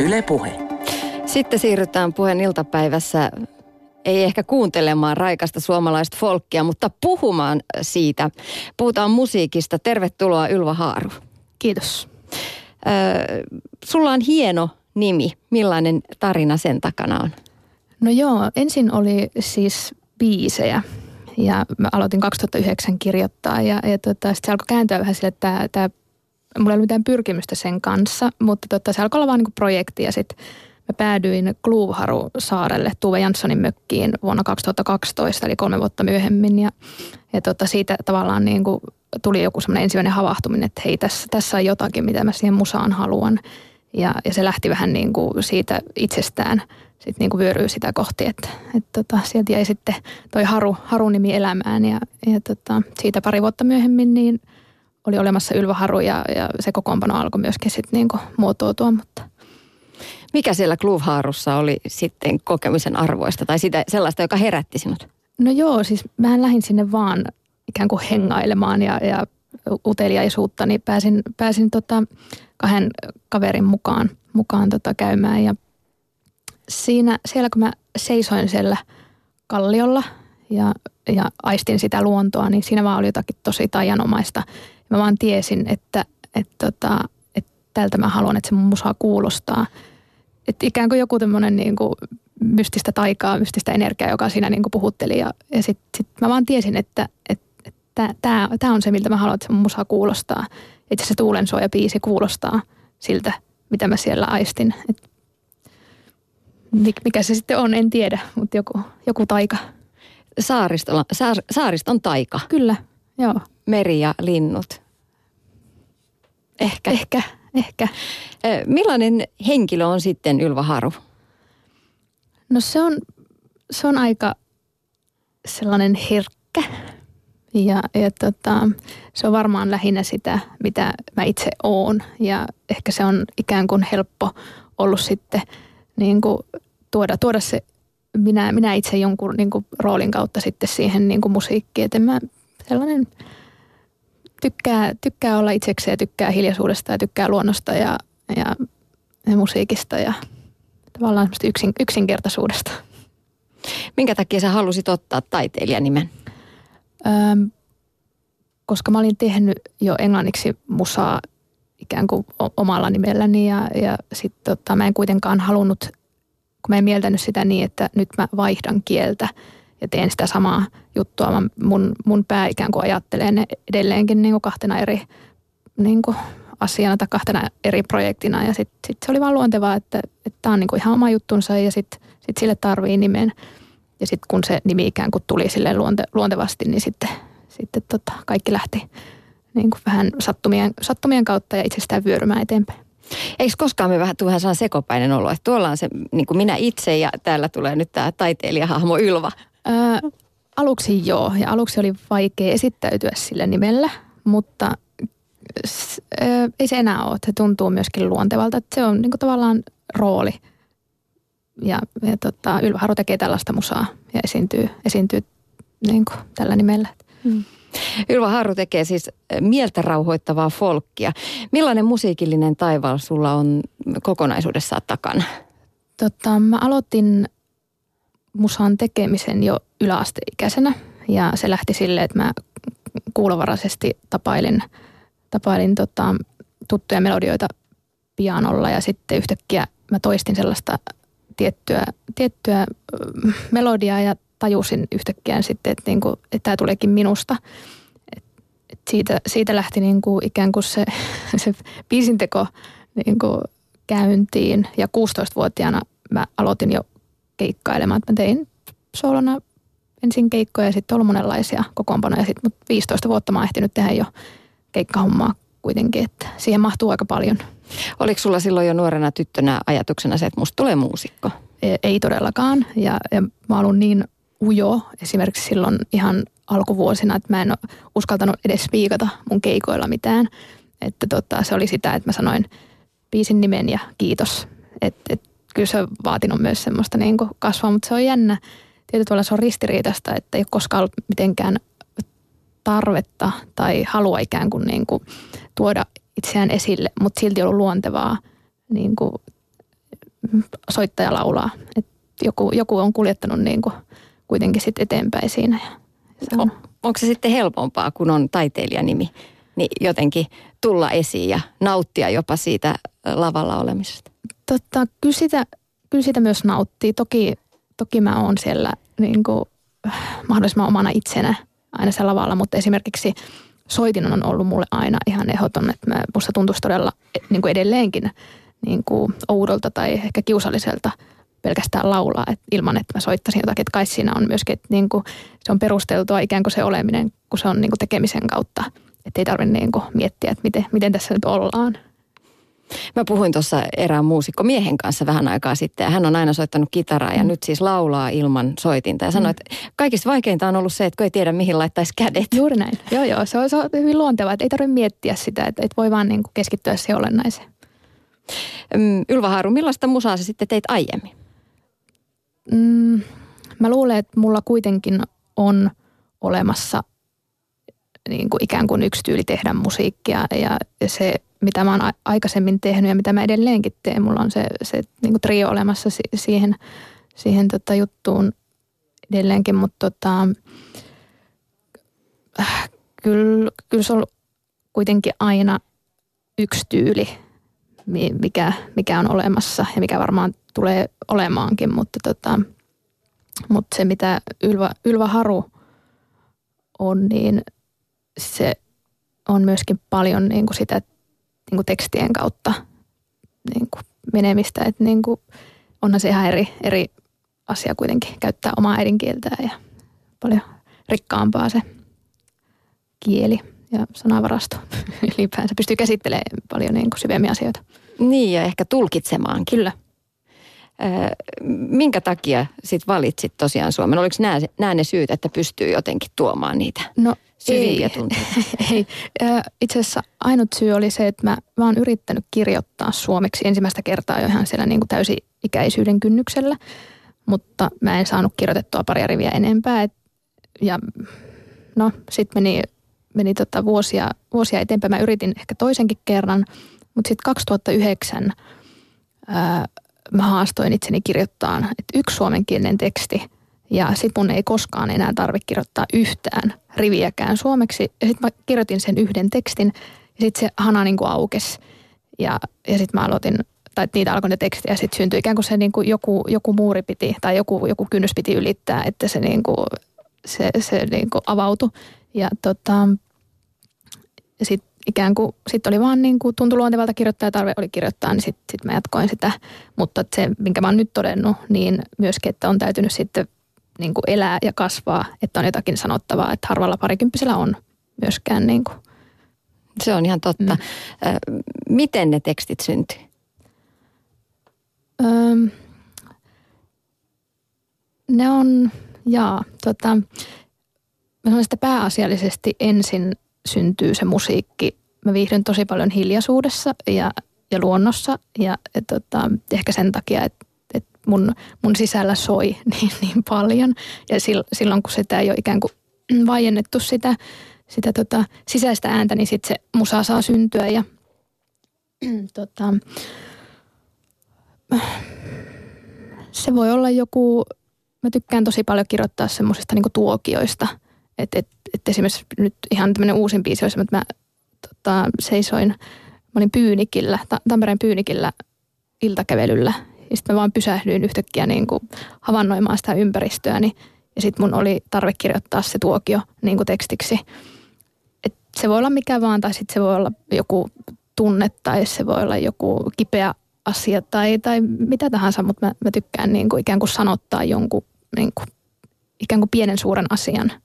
Yle Puhe. Sitten siirrytään puheen iltapäivässä ei ehkä kuuntelemaan raikasta suomalaista folkkia, mutta puhumaan siitä. Puhutaan musiikista. Tervetuloa Ylva Haaru. Kiitos. Öö, sulla on hieno nimi. Millainen tarina sen takana on? No joo, ensin oli siis biisejä ja mä aloitin 2009 kirjoittaa ja, ja tota, sitten se alkoi kääntyä vähän sille, että tämä, mulla ei ollut mitään pyrkimystä sen kanssa, mutta tota, se alkoi olla vaan niin projekti ja sitten mä päädyin Kluuvharu saarelle Tuve Janssonin mökkiin vuonna 2012, eli kolme vuotta myöhemmin. Ja, ja tota, siitä tavallaan niin kuin tuli joku semmoinen ensimmäinen havahtuminen, että hei tässä, tässä on jotakin, mitä mä siihen musaan haluan. Ja, ja se lähti vähän niin kuin siitä itsestään sitten niin kuin vyöryy sitä kohti, että, että tota, sieltä jäi sitten toi Haru, Haru-nimi elämään. Ja, ja tota, siitä pari vuotta myöhemmin niin oli olemassa Ylva Haru ja, ja se kokoonpano alkoi myöskin sitten niin muotoutua, mutta mikä siellä Kluvhaarussa oli sitten kokemisen arvoista tai sitä, sellaista, joka herätti sinut? No joo, siis mä lähdin sinne vaan ikään kuin hengailemaan ja, ja uteliaisuutta, niin pääsin, pääsin tota kahden kaverin mukaan, mukaan tota käymään ja siinä, siellä kun mä seisoin siellä kalliolla ja, ja aistin sitä luontoa, niin siinä vaan oli jotakin tosi tajanomaista. Mä vaan tiesin, että, että, tota, että tältä mä haluan, että se mun musaa kuulostaa. Että ikään kuin joku tämmöinen niin kuin mystistä taikaa, mystistä energiaa, joka siinä niin kuin puhutteli. Ja, ja sitten sit mä vaan tiesin, että, että, että tämä on se, miltä mä haluan, että se mun musaa kuulostaa. Että se tuulensuoja biisi kuulostaa siltä, mitä mä siellä aistin. Et mikä se sitten on, en tiedä, mutta joku, joku taika. Saaristolla, saar, saariston taika. Kyllä, joo. Meri ja linnut. Ehkä. Ehkä, ehkä. Millainen henkilö on sitten Ylva Haru? No se on, se on aika sellainen herkkä ja, ja tota, se on varmaan lähinnä sitä, mitä mä itse oon ja ehkä se on ikään kuin helppo ollut sitten – niin kuin tuoda, tuoda se minä, minä itse jonkun niin kuin roolin kautta sitten siihen niin kuin musiikkiin. Että mä sellainen tykkää, tykkää olla itsekseen tykkää hiljaisuudesta ja tykkää luonnosta ja, ja, ja musiikista ja tavallaan yksin, yksinkertaisuudesta. Minkä takia sä halusit ottaa taiteilijanimen? Öm, koska mä olin tehnyt jo englanniksi musaa ikään kuin omalla nimelläni ja, ja sitten tota, mä en kuitenkaan halunnut, kun mä en mieltänyt sitä niin, että nyt mä vaihdan kieltä ja teen sitä samaa juttua. Mä, mun, mun pää ikään kuin ajattelee ne edelleenkin niin kuin kahtena eri niin kuin asiana tai kahtena eri projektina ja sitten sit se oli vaan luontevaa, että tämä on niin kuin ihan oma juttunsa ja sitten sit sille tarvii nimen. Ja sitten kun se nimi ikään kuin tuli sille luonte, luontevasti, niin sitten, sitten tota, kaikki lähti niin kuin vähän sattumien, sattumien kautta ja itsestään vyörymään eteenpäin. Eikö koskaan me vähän tule vähän sekopäinen olo, että tuolla on se niin kuin minä itse ja täällä tulee nyt tämä taiteilijahahmo Ylva? Öö, aluksi joo, ja aluksi oli vaikea esittäytyä sillä nimellä, mutta öö, ei se enää ole. Se tuntuu myöskin luontevalta, että se on niin kuin tavallaan rooli. Ja, ja tota, Ylva Haru tekee tällaista musaa ja esiintyy, esiintyy niin kuin tällä nimellä. Hmm. Ylva Haru tekee siis mieltä rauhoittavaa folkkia. Millainen musiikillinen taival sulla on kokonaisuudessaan takana? Tota, mä aloitin musan tekemisen jo yläasteikäisenä ja se lähti silleen, että mä kuulovaraisesti tapailin, tapailin tota, tuttuja melodioita pianolla ja sitten yhtäkkiä mä toistin sellaista tiettyä, tiettyä melodiaa ja tajusin yhtäkkiä sitten, että, niin kuin, että tämä tuleekin minusta. Et, et siitä, siitä lähti niin kuin ikään kuin se, se biisinteko niin kuin käyntiin. Ja 16-vuotiaana mä aloitin jo keikkailemaan. Mä tein solona ensin keikkoja ja sitten ollut monenlaisia kokoonpanoja. Sitten, mutta 15 vuotta mä oon ehtinyt tehdä jo keikkahommaa kuitenkin, että siihen mahtuu aika paljon. Oliko sulla silloin jo nuorena tyttönä ajatuksena se, että musta tulee muusikko? Ei, ei todellakaan. Ja, ja mä oon niin ujo esimerkiksi silloin ihan alkuvuosina, että mä en ole uskaltanut edes viikata mun keikoilla mitään. Että tota, se oli sitä, että mä sanoin biisin nimen ja kiitos. Että et, kyllä se on vaatinut myös semmoista niin kuin kasvaa, mutta se on jännä. Tietyllä tavalla se on ristiriitaista, että ei ole koskaan ollut mitenkään tarvetta tai halua ikään kuin, niin kuin tuoda itseään esille, mutta silti ollut luontevaa niin kuin soittaja laulaa. Et joku, joku on kuljettanut niin kuin kuitenkin sit eteenpäin siinä. Ja se on. Onko se sitten helpompaa, kun on taiteilijanimi, niin jotenkin tulla esiin ja nauttia jopa siitä lavalla olemisesta? Totta, kyllä sitä, kyllä sitä myös nauttii. Toki, toki mä oon siellä niin kuin, mahdollisimman omana itsenä aina siellä lavalla, mutta esimerkiksi soitin on ollut mulle aina ihan ehdoton, että mä, musta tuntuisi todella niin kuin edelleenkin niin kuin oudolta tai ehkä kiusalliselta pelkästään laulaa että ilman, että mä soittaisin jotakin. Että kai siinä on myöskin, että niin kuin se on perusteltua ikään kuin se oleminen, kun se on niin kuin tekemisen kautta. Että ei tarvitse niin kuin miettiä, että miten, miten tässä nyt ollaan. Mä puhuin tuossa erään muusikko miehen kanssa vähän aikaa sitten ja hän on aina soittanut kitaraa ja mm. nyt siis laulaa ilman soitinta. Ja sanoi, mm. että kaikista vaikeinta on ollut se, että kun ei tiedä mihin laittaisi kädet. Juuri näin. Joo, joo. Se on, se on hyvin luontevaa, että ei tarvitse miettiä sitä, että, että voi vaan niin kuin keskittyä siihen olennaiseen. Ylva Haaru, millaista musaa sä sitten teit aiemmin? Mm, mä luulen, että mulla kuitenkin on olemassa niin kuin ikään kuin yksi tyyli tehdä musiikkia ja se, mitä mä oon aikaisemmin tehnyt ja mitä mä edelleenkin teen, mulla on se, se niin kuin trio olemassa siihen, siihen tota juttuun edelleenkin, mutta tota, äh, kyllä, kyllä se on kuitenkin aina yksi tyyli, mikä, mikä on olemassa ja mikä varmaan tulee olemaankin, mutta, tota, mutta se mitä Ylva, Ylva Haru on, niin se on myöskin paljon niin kuin sitä niin kuin tekstien kautta niin kuin menemistä. Että niin kuin, onhan se ihan eri, eri asia kuitenkin käyttää omaa äidinkieltään ja paljon rikkaampaa se kieli ja sanavarasto ylipäänsä. Pystyy käsittelemään paljon niin kuin syvempiä asioita. Niin ja ehkä tulkitsemaan. Kyllä. Minkä takia sit valitsit tosiaan Suomen? Oliko nämä, nämä ne syyt, että pystyy jotenkin tuomaan niitä no, syvimpiä ei, tunteita? ei. Itse asiassa ainut syy oli se, että mä, mä oon yrittänyt kirjoittaa suomeksi ensimmäistä kertaa jo ihan siellä niin kuin täysi-ikäisyyden kynnyksellä, mutta mä en saanut kirjoitettua paria riviä enempää. Et, ja no, sitten meni, meni tota vuosia, vuosia eteenpäin. Mä yritin ehkä toisenkin kerran, mutta sitten 2009 ää, mä haastoin itseni kirjoittaa, että yksi suomenkielinen teksti ja sit mun ei koskaan enää tarvitse kirjoittaa yhtään riviäkään suomeksi. Ja sitten mä kirjoitin sen yhden tekstin ja sitten se hana niin kuin aukesi ja, ja sitten mä aloitin tai niitä alkoi ne tekstejä ja sitten syntyi ikään kuin se niin kuin joku, joku muuri piti tai joku, joku kynnys piti ylittää, että se, niin kuin, se, se niin kuin avautui. Ja tota, sitten ikään kuin, sitten oli vaan niin kuin, tuntui luontevalta kirjoittaa ja tarve oli kirjoittaa, niin sitten sit mä jatkoin sitä. Mutta se, minkä mä oon nyt todennut, niin myöskin, että on täytynyt sitten niin kuin elää ja kasvaa, että on jotakin sanottavaa, että harvalla parikymppisellä on myöskään niin kuin. Se on ihan totta. Mm. Miten ne tekstit syntyi? Öm, ne on, jaa, tota, mä sanon sitä pääasiallisesti ensin syntyy se musiikki. Mä viihdyn tosi paljon hiljaisuudessa ja, ja luonnossa ja et, tota, ehkä sen takia, että et mun, mun sisällä soi niin, niin paljon. Ja silloin kun sitä ei ole ikään kuin vaiennettu sitä, sitä tota, sisäistä ääntä, niin sitten se musa saa syntyä ja tota, se voi olla joku, mä tykkään tosi paljon kirjoittaa semmoisista niinku tuokioista – että et, et esimerkiksi nyt ihan tämmöinen uusin biisi olisi, että mä tota, seisoin, mä olin Pyynikillä, Tampereen Pyynikillä iltakävelyllä. Ja sitten mä vaan pysähdyin yhtäkkiä niin kuin havainnoimaan sitä ympäristöäni. Niin, ja sitten mun oli tarve kirjoittaa se tuokio niin kuin tekstiksi. Et se voi olla mikä vaan, tai sitten se voi olla joku tunne, tai se voi olla joku kipeä asia, tai, tai mitä tahansa, mutta mä, mä tykkään niin kuin ikään kuin sanottaa jonkun niin kuin, ikään kuin pienen suuren asian –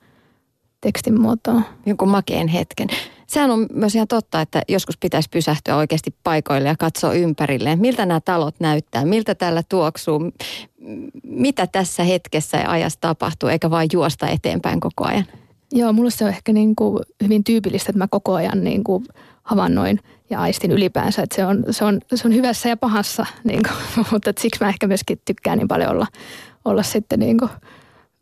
tekstin muotoa. Jonkun makeen hetken. Sehän on myös ihan totta, että joskus pitäisi pysähtyä oikeasti paikoille ja katsoa ympärilleen. Miltä nämä talot näyttää, miltä täällä tuoksuu, mitä tässä hetkessä ja ajassa tapahtuu, eikä vain juosta eteenpäin koko ajan. Joo, mulle se on ehkä niin kuin hyvin tyypillistä, että mä koko ajan niin kuin havainnoin ja aistin ylipäänsä, että se on, se on, se on hyvässä ja pahassa, niin kuin, mutta siksi mä ehkä myöskin tykkään niin paljon olla, olla sitten niin kuin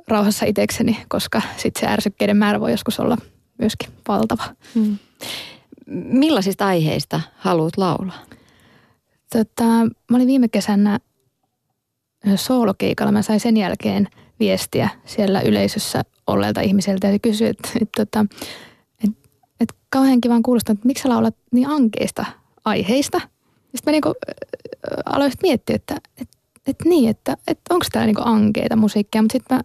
rauhassa itsekseni, koska sitten se ärsykkeiden määrä voi joskus olla myöskin valtava. Hmm. Millaisista aiheista haluat laulaa? Tota, mä olin viime kesänä soolokeikalla mä sain sen jälkeen viestiä siellä yleisössä olleelta ihmiseltä ja kysyi, että, että, että, että, että kauhean kivan kuulostaa, että miksi sä laulat niin ankeista aiheista. Sitten mä niinku aloin miettiä, että, että, että niin, että, että onko täällä niinku ankeita musiikkia, mutta sitten mä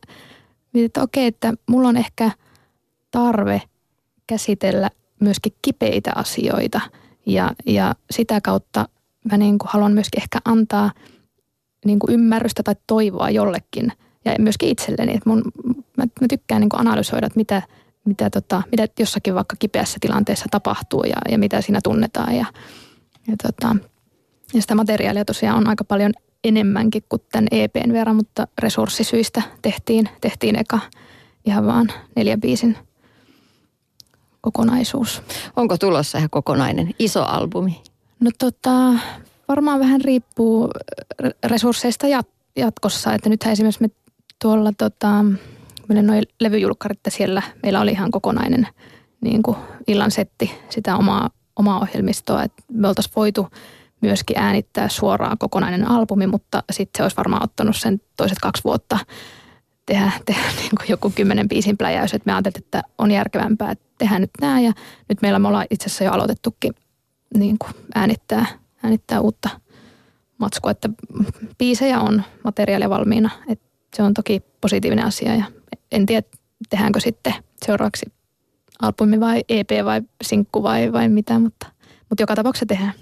mietin, että okei, että mulla on ehkä tarve käsitellä myöskin kipeitä asioita ja, ja sitä kautta mä niinku haluan myöskin ehkä antaa – niin kuin ymmärrystä tai toivoa jollekin ja myöskin itselleni. Että mun, mä, mä tykkään niin kuin analysoida, että mitä, mitä, tota, mitä jossakin vaikka kipeässä tilanteessa tapahtuu ja, ja mitä siinä tunnetaan. Ja, ja, tota, ja sitä materiaalia tosiaan on aika paljon enemmänkin kuin tämän EPn verran, mutta resurssisyistä tehtiin, tehtiin eka ihan vaan neljä biisin kokonaisuus. Onko tulossa ihan kokonainen iso albumi? No tota, varmaan vähän riippuu resursseista jatkossa. Että nythän esimerkiksi me tuolla tota, meillä noin levyjulkkarit siellä meillä oli ihan kokonainen niin kuin illan setti sitä omaa, omaa ohjelmistoa. Että me oltaisiin voitu myöskin äänittää suoraan kokonainen albumi, mutta sitten se olisi varmaan ottanut sen toiset kaksi vuotta tehdä, tehdä niin kuin joku kymmenen biisin pläjäys. Että me ajattelin, että on järkevämpää, että tehdään nyt nämä ja nyt meillä me ollaan itse asiassa jo aloitettukin niin kuin äänittää – äänittää uutta matskua, että biisejä on materiaalia valmiina. Että se on toki positiivinen asia ja en tiedä, tehdäänkö sitten seuraavaksi albumi vai EP vai sinkku vai, vai mitä, mutta, mutta joka tapauksessa tehdään.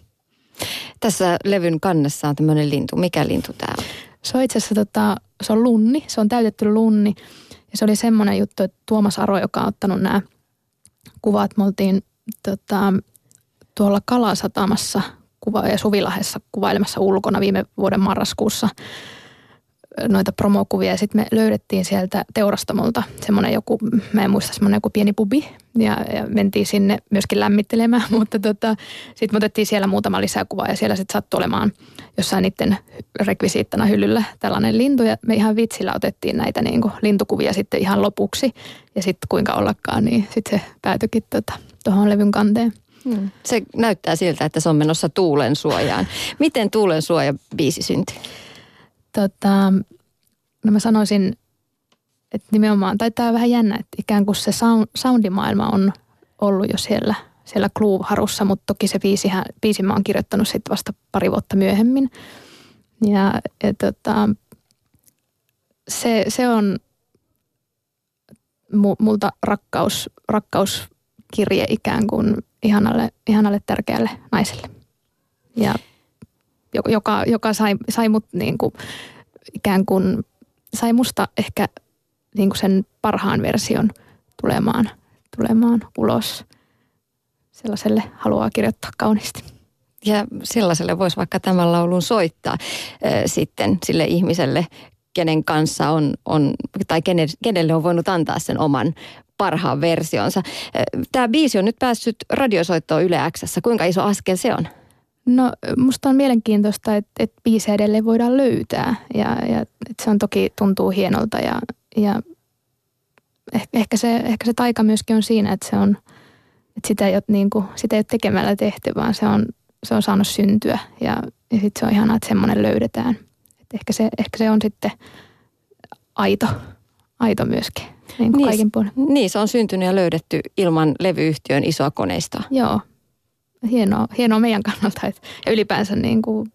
Tässä levyn kannessa on tämmöinen lintu. Mikä lintu tämä on? Se on itse asiassa tota, se on lunni, se on täytetty lunni. Ja se oli semmoinen juttu, että Tuomas Aro, joka on ottanut nämä kuvat, me oltiin tota, tuolla Kalasatamassa kuva- ja Suvilahessa kuvailemassa ulkona viime vuoden marraskuussa noita promokuvia ja sitten me löydettiin sieltä teurastamolta semmoinen joku, mä en muista semmoinen joku pieni pubi ja, ja mentiin sinne myöskin lämmittelemään, mutta tota, sitten me otettiin siellä muutama lisäkuva ja siellä sitten sattui olemaan jossain niiden rekvisiittana hyllyllä tällainen lintu ja me ihan vitsillä otettiin näitä niin kuin lintukuvia sitten ihan lopuksi ja sitten kuinka ollakaan, niin sitten se päätyikin tuohon tota, levyn kanteen. Hmm. Se näyttää siltä, että se on menossa tuulen suojaan. Miten tuulen suoja biisi syntyi? Tota, no mä sanoisin, että nimenomaan taitaa vähän jännä, että ikään kuin se sound, soundimaailma on ollut jo siellä, siellä Groove-harussa, mutta toki se biisihän, biisi mä oon kirjoittanut sitten vasta pari vuotta myöhemmin. Ja, ja tota, se, se on multa rakkaus, rakkauskirje ikään kuin ihanalle, ihanalle tärkeälle naiselle. Ja joka, joka sai, sai mut niin kuin, ikään kuin, sai musta ehkä niin kuin sen parhaan version tulemaan, tulemaan ulos. Sellaiselle haluaa kirjoittaa kauniisti. Ja sellaiselle voisi vaikka tämän laulun soittaa sitten sille ihmiselle, kenen kanssa on, on tai kenelle on voinut antaa sen oman parhaan versionsa. Tämä biisi on nyt päässyt radiosoittoon Yle Xssä. Kuinka iso askel se on? No musta on mielenkiintoista, että, että biisejä edelleen voidaan löytää ja, ja että se on toki tuntuu hienolta ja, ja ehkä, se, ehkä se taika myöskin on siinä, että se on, että sitä ei ole, niin kuin, sitä ei ole tekemällä tehty, vaan se on, se on saanut syntyä ja, ja sitten se on ihanaa, että semmoinen löydetään. Et ehkä, se, ehkä se on sitten aito, aito myöskin niin kuin niin. Niin, se on syntynyt ja löydetty ilman levyyhtiön isoa koneistoa. Joo, hienoa, hienoa meidän kannalta että, ja ylipäänsä niin kuin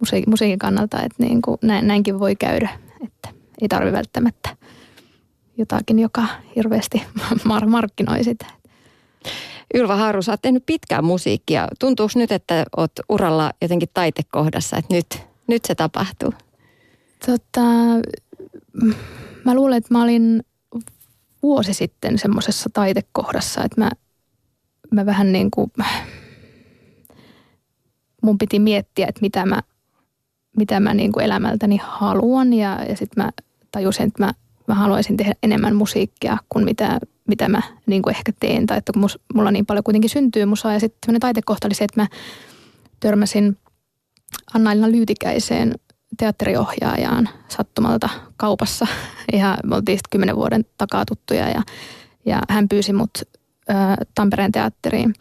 musiikin, musiikin kannalta, että niin kuin näin, näinkin voi käydä, että ei tarvitse välttämättä jotakin, joka hirveästi mar- markkinoi sitä. Ylva Haaru, sä oot tehnyt pitkään musiikkia. Tuntuuko nyt, että oot uralla jotenkin taitekohdassa, että nyt, nyt se tapahtuu? Tota, mä luulen, että mä olin vuosi sitten semmoisessa taitekohdassa, että mä, mä vähän niin kuin, mun piti miettiä, että mitä mä, mitä mä niin kuin elämältäni haluan ja, ja sitten mä tajusin, että mä, mä haluaisin tehdä enemmän musiikkia kuin mitä, mitä mä niin kuin ehkä teen. Tai että kun mus, mulla niin paljon kuitenkin syntyy musaa ja sitten semmoinen taitekohta oli se, että mä törmäsin Anna-Elina Lyytikäiseen teatteriohjaajaan sattumalta kaupassa. Ja me oltiin sitten kymmenen vuoden takaa tuttuja ja, ja hän pyysi mut Tampereen teatteriin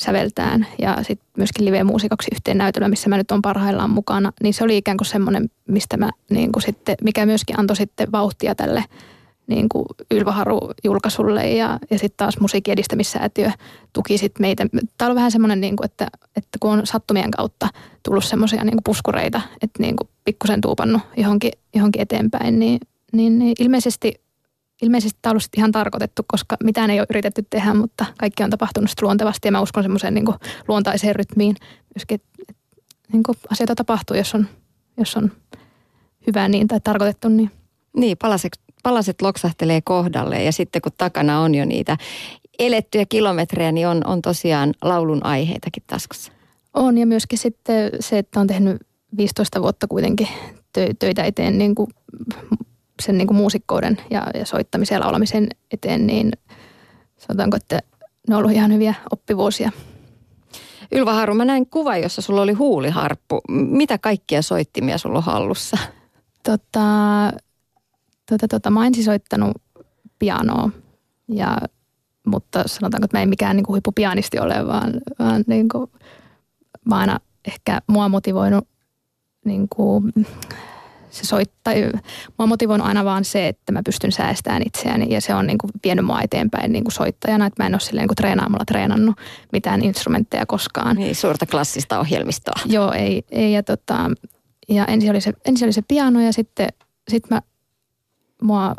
säveltään ja sitten myöskin live-muusikoksi yhteen näytelmä, missä mä nyt on parhaillaan mukana, niin se oli ikään kuin semmoinen, mistä mä niin kuin sitten, mikä myöskin antoi sitten vauhtia tälle niin kuin Ylvaharu-julkaisulle ja, ja sitten taas musiikin edistämissäätiö tuki sit meitä. Tämä on vähän semmoinen, niin kuin, että, että kun on sattumien kautta tullut semmoisia niin puskureita, että niin kuin pikkusen tuupannut johonkin, johonkin eteenpäin, niin, niin, niin ilmeisesti ilmeisesti tämä on ollut ihan tarkoitettu, koska mitään ei ole yritetty tehdä, mutta kaikki on tapahtunut luontevasti ja mä uskon semmoiseen niin luontaiseen rytmiin myöskin, että niin asioita tapahtuu, jos on, jos on hyvää niin tai tarkoitettu niin. Niin, palaset, palaset loksahtelee kohdalle ja sitten kun takana on jo niitä elettyjä kilometrejä, niin on, on tosiaan laulun aiheitakin taskussa. On ja myöskin sitten se, että on tehnyt 15 vuotta kuitenkin töitä eteen niin kuin sen niin kuin muusikkouden ja, ja soittamisen ja laulamisen eteen, niin sanotaanko, että ne on ollut ihan hyviä oppivuosia. Ylva Haru, mä näin kuva, jossa sulla oli huuliharppu. Mitä kaikkia soittimia sulla on hallussa? Tota, tota, tota, mä ensin soittanut pianoa, ja, mutta sanotaanko, että mä en mikään niin kuin huippupianisti ole, vaan, vaan niin kuin, mä aina ehkä mua motivoinut niin kuin, se soittaa, mua motivoinut aina vaan se, että mä pystyn säästämään itseäni ja se on niin kuin vienyt mua eteenpäin niin kuin soittajana, että mä en ole silleen niin kuin treenaamalla treenannut mitään instrumentteja koskaan. Niin, suurta klassista ohjelmistoa. Joo, ei, ei ja, tota, ja ensin, oli se, ensin oli se piano ja sitten sit mä, mua,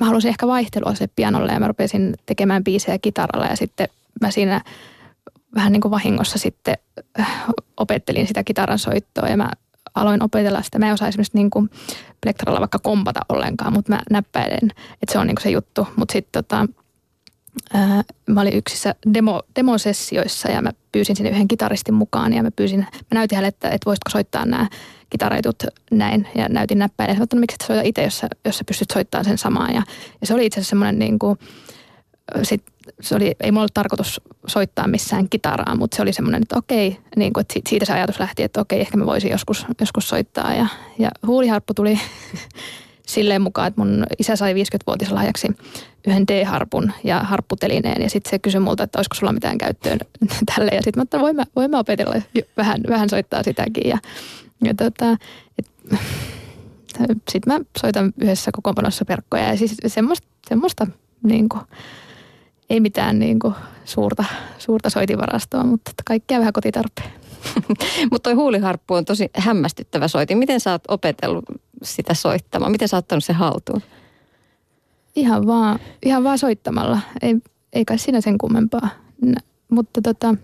mä halusin ehkä vaihtelua se pianolle ja mä rupesin tekemään biisejä kitaralla ja sitten mä siinä vähän niin kuin vahingossa sitten äh, opettelin sitä kitaran soittoa ja mä aloin opetella sitä. Mä en osaa esimerkiksi niin kuin plektralla vaikka kompata ollenkaan, mutta mä näppäilen, että se on niin kuin se juttu. Mutta sitten tota, mä olin yksissä demo, demosessioissa ja mä pyysin sinne yhden kitaristin mukaan ja mä pyysin, mä näytin hänelle, että, että voisitko soittaa nämä kitareitut näin ja näytin näppäilen. Mä no, miksi et soita itse, jos jos sä pystyt soittamaan sen samaan. Ja, ja se oli itse asiassa semmoinen niin kuin, sit se oli, ei mulla ollut tarkoitus soittaa missään kitaraa, mutta se oli semmoinen, että okei, niin kuin, että siitä se ajatus lähti, että okei, ehkä mä voisin joskus, joskus soittaa. Ja, ja huuliharppu tuli silleen mukaan, että mun isä sai 50-vuotislahjaksi yhden D-harpun ja harpputelineen. Ja sitten se kysyi multa, että olisiko sulla mitään käyttöön tälle. Ja sitten mä että voin mä, voin mä opetella vähän, vähän soittaa sitäkin. Ja, ja tota, sitten mä soitan yhdessä kokoonpanossa perkkoja. Ja siis semmoista, semmoista niin kuin, ei mitään niin kuin suurta, suurta soitinvarastoa, mutta kaikkea vähän kotitarpeen. mutta toi huuliharppu on tosi hämmästyttävä soitin. Miten sä oot opetellut sitä soittamaan? Miten sä oot ottanut sen haltuun? Ihan vaan, ihan vaan soittamalla. Ei, ei kai siinä sen kummempaa. N- mutta tota,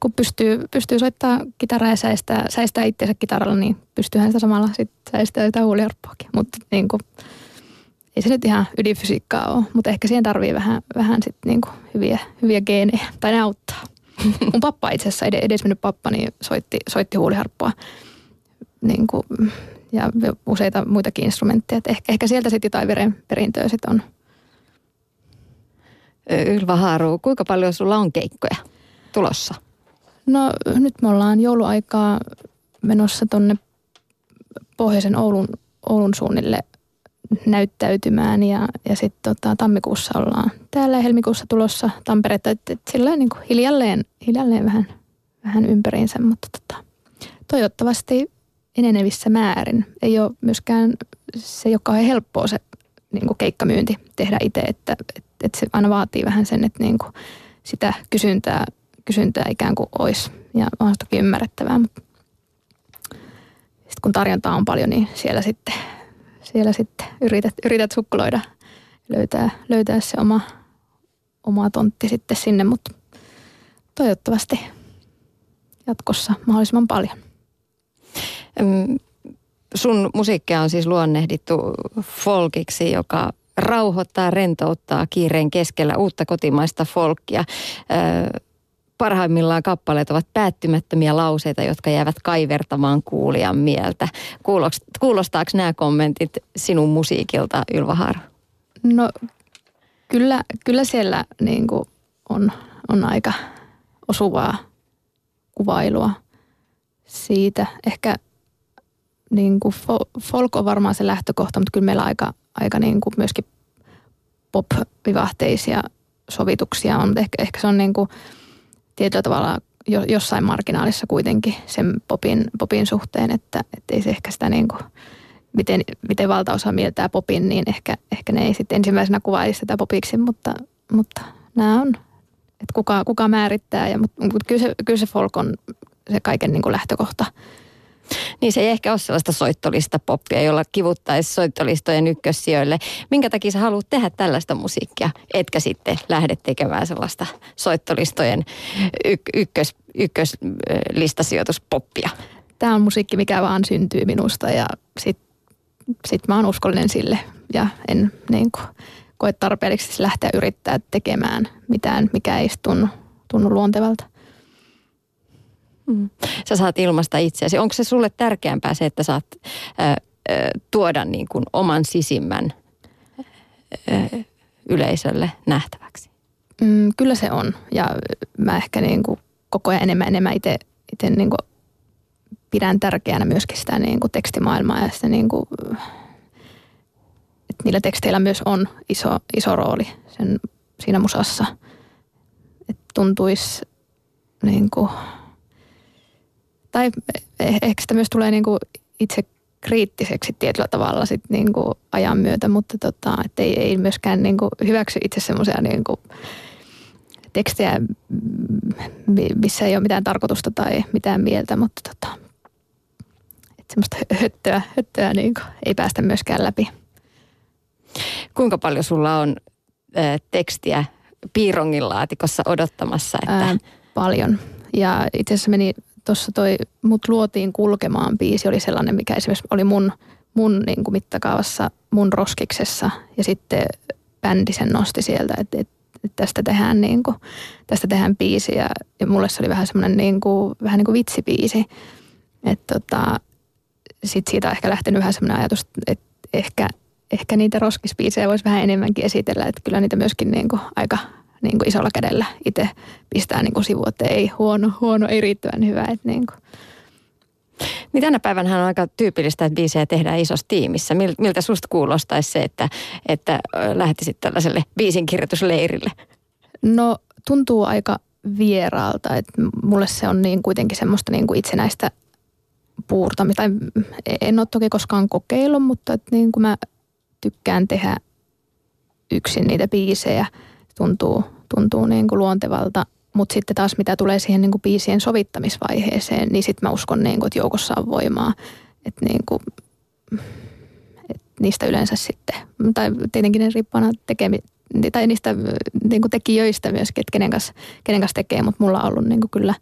kun pystyy, pystyy soittaa kitaraa ja säistää, säistää itseensä kitaralla, niin pystyyhän sitä samalla sit säistää jotain huuliharppuakin. Mutta niin kuin, ei se nyt ihan ydinfysiikkaa ole, mutta ehkä siihen tarvii vähän, vähän sit niinku hyviä, hyviä geenejä, tai ne auttaa. Mun pappa itse asiassa, edesmennyt pappa, niin soitti, soitti huuliharppua niin kuin, ja useita muitakin instrumentteja. Et ehkä, ehkä sieltä sitten jotain veren perintöä sit on. Ylva Haaru, kuinka paljon sulla on keikkoja tulossa? No nyt me ollaan jouluaikaa menossa tonne pohjoisen Oulun, Oulun suunnille näyttäytymään ja, ja sitten tota, tammikuussa ollaan täällä helmikuussa tulossa Tamperetta, että et sillä niin kuin hiljalleen, hiljalleen vähän, vähän ympäriinsä, mutta tota, toivottavasti enenevissä määrin. Ei ole myöskään, se ei ole kauhean helppoa se niin kuin keikkamyynti tehdä itse, että, että, että se aina vaatii vähän sen, että niin kuin sitä kysyntää, kysyntää ikään kuin olisi ja on toki ymmärrettävää, mutta sitten kun tarjontaa on paljon, niin siellä sitten siellä sitten yrität, yrität sukkuloida, löytää, löytää se oma, oma tontti sitten sinne, mutta toivottavasti jatkossa mahdollisimman paljon. Sun musiikkia on siis luonnehdittu folkiksi, joka rauhoittaa, rentouttaa kiireen keskellä uutta kotimaista folkia parhaimmillaan kappaleet ovat päättymättömiä lauseita, jotka jäävät kaivertamaan kuulijan mieltä. Kuulostaako nämä kommentit sinun musiikilta, Ylva No kyllä, kyllä siellä niin kuin on, on aika osuvaa kuvailua siitä. Ehkä niin kuin folk on varmaan se lähtökohta, mutta kyllä meillä aika, aika niin kuin myöskin pop-vivahteisia sovituksia on. Ehkä, ehkä se on niin kuin – tietyllä tavalla jo, jossain marginaalissa kuitenkin sen popin, popin suhteen, että, että ei se ehkä sitä niin kuin, miten, miten valtaosa mieltää popin, niin ehkä, ehkä ne ei sitten ensimmäisenä kuvailisi sitä popiksi, mutta, mutta nämä on, että kuka, kuka määrittää, ja, mutta, mutta kyllä, se, kyllä se folk on se kaiken niin kuin lähtökohta. Niin se ei ehkä ole sellaista soittolista poppia, jolla kivuttaisi soittolistojen ykkössijoille. Minkä takia sä haluat tehdä tällaista musiikkia, etkä sitten lähde tekemään sellaista soittolistojen ykkös, ykköslistasijoituspoppia? Tämä on musiikki, mikä vaan syntyy minusta ja sit, sit mä oon uskollinen sille ja en niin kuin, koe tarpeelliseksi lähteä yrittää tekemään mitään, mikä ei tunnu, tunnu luontevalta. Mm. Sä saat ilmasta itseäsi. Onko se sulle tärkeämpää se, että saat äh, tuoda niin kuin oman sisimmän äh, yleisölle nähtäväksi? Mm, kyllä se on. Ja mä ehkä niin kuin koko ajan enemmän enemmän itse niin kuin pidän tärkeänä myöskin sitä niin kuin tekstimaailmaa ja sitä niin kuin, että niillä teksteillä myös on iso, iso rooli sen, siinä musassa. Että tuntuisi niin kuin, tai eh, ehkä sitä myös tulee niin kuin itse kriittiseksi tietyllä tavalla sit niin kuin ajan myötä, mutta tota, et ei, ei myöskään niin kuin hyväksy itse semmoisia niin kuin tekstejä, missä ei ole mitään tarkoitusta tai mitään mieltä, mutta tota, että semmoista höttöä, höttöä niin kuin ei päästä myöskään läpi. Kuinka paljon sulla on ä, tekstiä piirongin laatikossa odottamassa? Että... Ää, paljon. Ja itse asiassa meni tuossa toi Mut luotiin kulkemaan biisi oli sellainen, mikä esimerkiksi oli mun, mun niin kuin mittakaavassa, mun roskiksessa. Ja sitten bändi sen nosti sieltä, että, että, tästä tehdään niin kuin, tästä tehdään biisi. Ja, ja mulle se oli vähän semmoinen niin kuin, vähän niin kuin vitsibiisi. Että tota, sitten siitä on ehkä lähtenyt vähän semmoinen ajatus, että ehkä, ehkä niitä roskispiisejä voisi vähän enemmänkin esitellä. Että kyllä niitä myöskin niin kuin aika niin kuin isolla kädellä itse pistää niin kuin sivuun, että ei huono, huono, ei riittävän hyvä. Että niin kuin. Niin tänä päivänä on aika tyypillistä, että biisejä tehdään isossa tiimissä. Miltä susta kuulostaisi se, että, että lähtisit tällaiselle biisinkirjoitusleirille? No tuntuu aika vieraalta, että mulle se on niin kuitenkin semmoista niin kuin itsenäistä puurtamista. En ole toki koskaan kokeillut, mutta että niin kuin mä tykkään tehdä yksin niitä biisejä – tuntuu, tuntuu niin kuin luontevalta. Mutta sitten taas mitä tulee siihen niin kuin biisien sovittamisvaiheeseen, niin sitten mä uskon, niin kuin, että joukossa on voimaa. Että niin kuin, et niistä yleensä sitten, tai tietenkin ne riippuu tekemi, tai niistä niin kuin tekijöistä myöskin, että kenen kanssa, kenen kanssa tekee, mutta mulla on ollut niin kuin kyllä,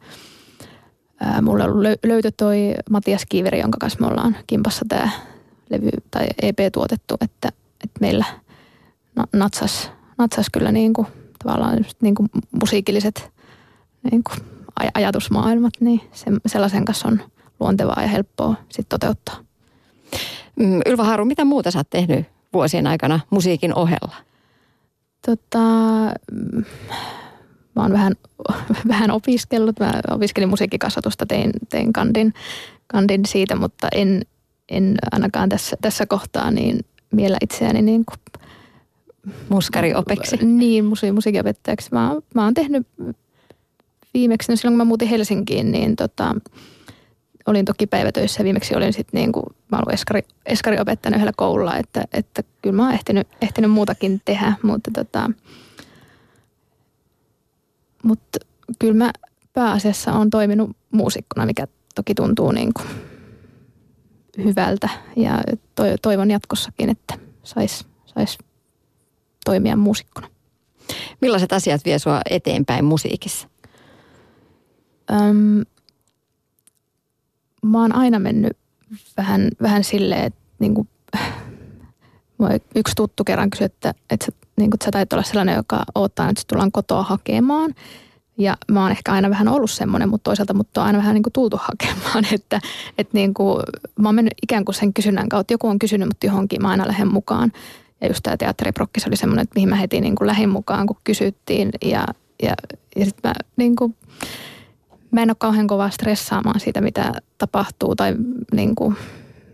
ää, mulla on ollut löytö toi Matias Kiiveri, jonka kanssa me ollaan kimpassa tämä levy tai EP tuotettu, että, että meillä natsas natsas kyllä niin kuin, tavallaan just niin kuin musiikilliset niin kuin aj- ajatusmaailmat, niin se, sellaisen kanssa on luontevaa ja helppoa sit toteuttaa. Mm, Ylva Haru, mitä muuta sä oot tehnyt vuosien aikana musiikin ohella? Tota, mä oon vähän, vähän opiskellut. Mä opiskelin musiikkikasvatusta, tein, tein kandin, kandin siitä, mutta en, en ainakaan tässä, tässä kohtaa niin miellä itseäni niin kuin Muskariopeksi. Niin, musi- musiikinopettajaksi. Mä, mä oon tehnyt viimeksi, no silloin kun mä muutin Helsinkiin, niin tota, olin toki päivätöissä ja viimeksi olin sitten niin kuin, mä olen eskari, eskariopettajana yhdellä koululla, että, että kyllä mä oon ehtinyt, ehtinyt muutakin tehdä, mutta tota, mutta kyllä mä pääasiassa on toiminut muusikkona, mikä toki tuntuu niin kuin hyvältä ja toivon jatkossakin, että sais, sais toimia muusikkona. Millaiset asiat vie sua eteenpäin musiikissa? Öm, mä oon aina mennyt vähän, vähän silleen, että niin kuin, yksi tuttu kerran kysyi, että, että, sä, niin kuin, että sä taitat olla sellainen, joka odottaa, että tullaan kotoa hakemaan. Ja mä oon ehkä aina vähän ollut semmoinen, mutta toisaalta mutta on aina vähän niin kuin tultu hakemaan, että, että niin kuin, mä oon mennyt ikään kuin sen kysynnän kautta. Joku on kysynyt mut johonkin, mä aina lähden mukaan. Ja just tämä teatteriprokkis oli semmoinen, että mihin mä heti niin kuin lähin mukaan, kun kysyttiin. Ja, ja, ja sitten mä niin kuin, mä en ole kauhean kovaa stressaamaan siitä, mitä tapahtuu tai niin kuin,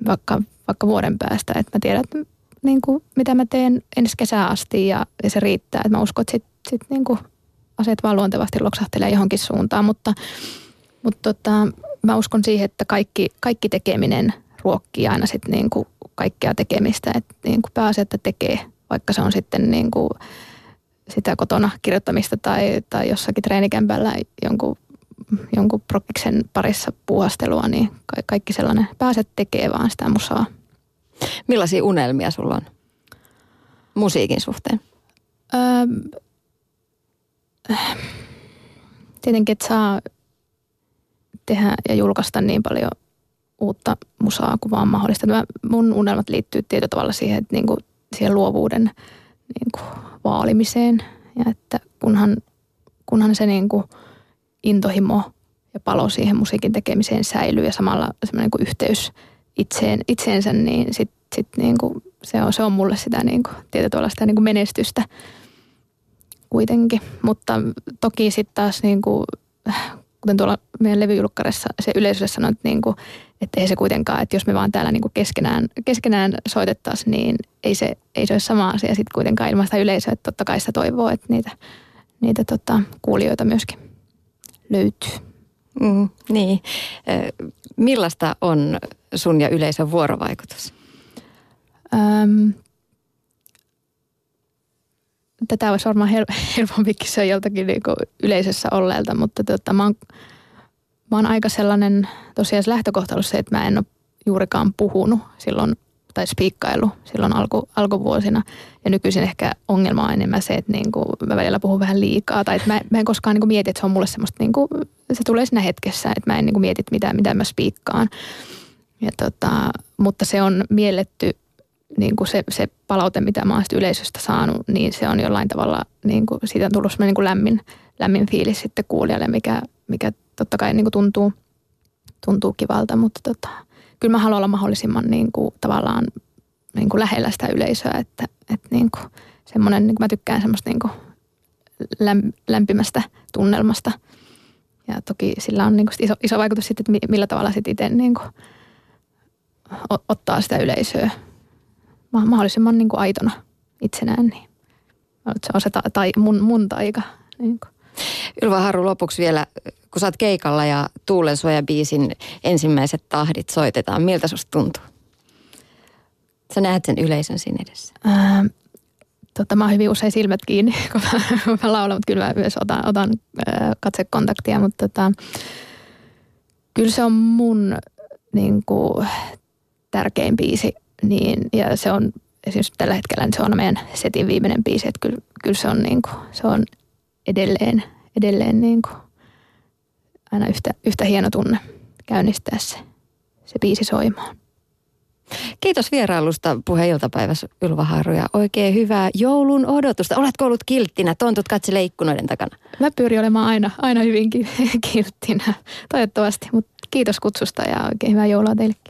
vaikka, vaikka vuoden päästä. Että mä tiedän, että niin kuin, mitä mä teen ensi kesää asti ja, ja se riittää. Että mä uskon, että sit, sit niin kuin aseet vaan luontevasti loksahtelee johonkin suuntaan, mutta, mutta tota, mä uskon siihen, että kaikki, kaikki tekeminen ruokkii aina sitten niin kuin kaikkea tekemistä, että niin kuin pääsee, että tekee, vaikka se on sitten niin kuin sitä kotona kirjoittamista tai, tai jossakin treenikämpällä jonkun, jonkun prokiksen parissa puuhastelua, niin kaikki sellainen, pääset tekee vaan sitä musaa. Millaisia unelmia sulla on musiikin suhteen? Öö, tietenkin, että saa tehdä ja julkaista niin paljon uutta musaa kuin vaan mahdollista. Mä, mun unelmat liittyy tietyllä tavalla siihen, että niinku, siihen luovuuden niinku, vaalimiseen ja että kunhan, kunhan se niinku, intohimo ja palo siihen musiikin tekemiseen säilyy ja samalla semmoinen niinku, yhteys itseen, itseensä, niin sit, sit niinku, se, on, se on mulle sitä niinku, tietyllä tavalla sitä niinku menestystä kuitenkin. Mutta toki sitten taas niinku, kuten tuolla meidän levyjulkkarissa se yleisölle sanoi, että, niin kuin, että ei se kuitenkaan, että jos me vaan täällä niin kuin keskenään, keskenään soitettaisiin, niin ei se, ei se ole sama asia sitten kuitenkaan ilman sitä yleisöä. Että totta kai sitä toivoo, että niitä, niitä tota, kuulijoita myöskin löytyy. Mm, niin. Millaista on sun ja yleisön vuorovaikutus? Öm, tätä olisi varmaan hel- helpompi kysyä joltakin niinku yleisössä olleelta, mutta tota, mä, oon, mä oon aika sellainen, tosiaan lähtökohta ollut se, että mä en ole juurikaan puhunut silloin tai spiikkailu silloin alku, alkuvuosina. Ja nykyisin ehkä ongelma on enemmän se, että niinku, mä välillä puhun vähän liikaa. Tai että mä, mä en koskaan niinku mieti, että se on mulle semmoista, niinku, se tulee siinä hetkessä, että mä en niinku mieti, mitä, mitä mä spiikkaan. Ja tota, mutta se on mielletty niin kuin se, se palaute, mitä mä oon yleisöstä saanut, niin se on jollain tavalla, niin kuin, siitä on tullut niin kuin lämmin, lämmin fiilis sitten kuulijalle, mikä, mikä totta kai niin kuin tuntuu, tuntuu kivalta, mutta tota, kyllä mä haluan olla mahdollisimman niin kuin, tavallaan niin kuin lähellä sitä yleisöä, että, että niin kuin, semmoinen, niin kuin mä tykkään semmoista niin kuin lämpimästä tunnelmasta. Ja toki sillä on niin kuin iso, iso vaikutus sitten, että millä tavalla sitten itse niin kuin, ottaa sitä yleisöä mahdollisimman niin kuin aitona itsenään. Niin. Se on se ta- tai mun, mun taika. Niin kuin. Ylva Haru, lopuksi vielä, kun sä oot keikalla ja Tuulen biisin ensimmäiset tahdit soitetaan, miltä susta tuntuu? Sä näet sen yleisön siinä edessä. Ää, tota, mä oon hyvin usein silmät kiinni, kun mä, kun mä laulan, mutta kyllä mä myös otan, otan ää, katsekontaktia, mutta tota, kyllä se on mun niin kuin, tärkein biisi niin, ja se on esimerkiksi tällä hetkellä niin se on meidän setin viimeinen biisi, että kyllä, kyllä se on, niin kuin, se on edelleen, edelleen niin kuin aina yhtä, yhtä hieno tunne käynnistää se, se biisi soimaan. Kiitos vierailusta puheenjohtajapäivässä Ylva Haru ja oikein hyvää joulun odotusta. Oletko ollut kilttinä? Tontut katsele ikkunoiden takana. Mä pyrin olemaan aina, aina hyvinkin kilttinä, toivottavasti. Mutta kiitos kutsusta ja oikein hyvää joulua teillekin.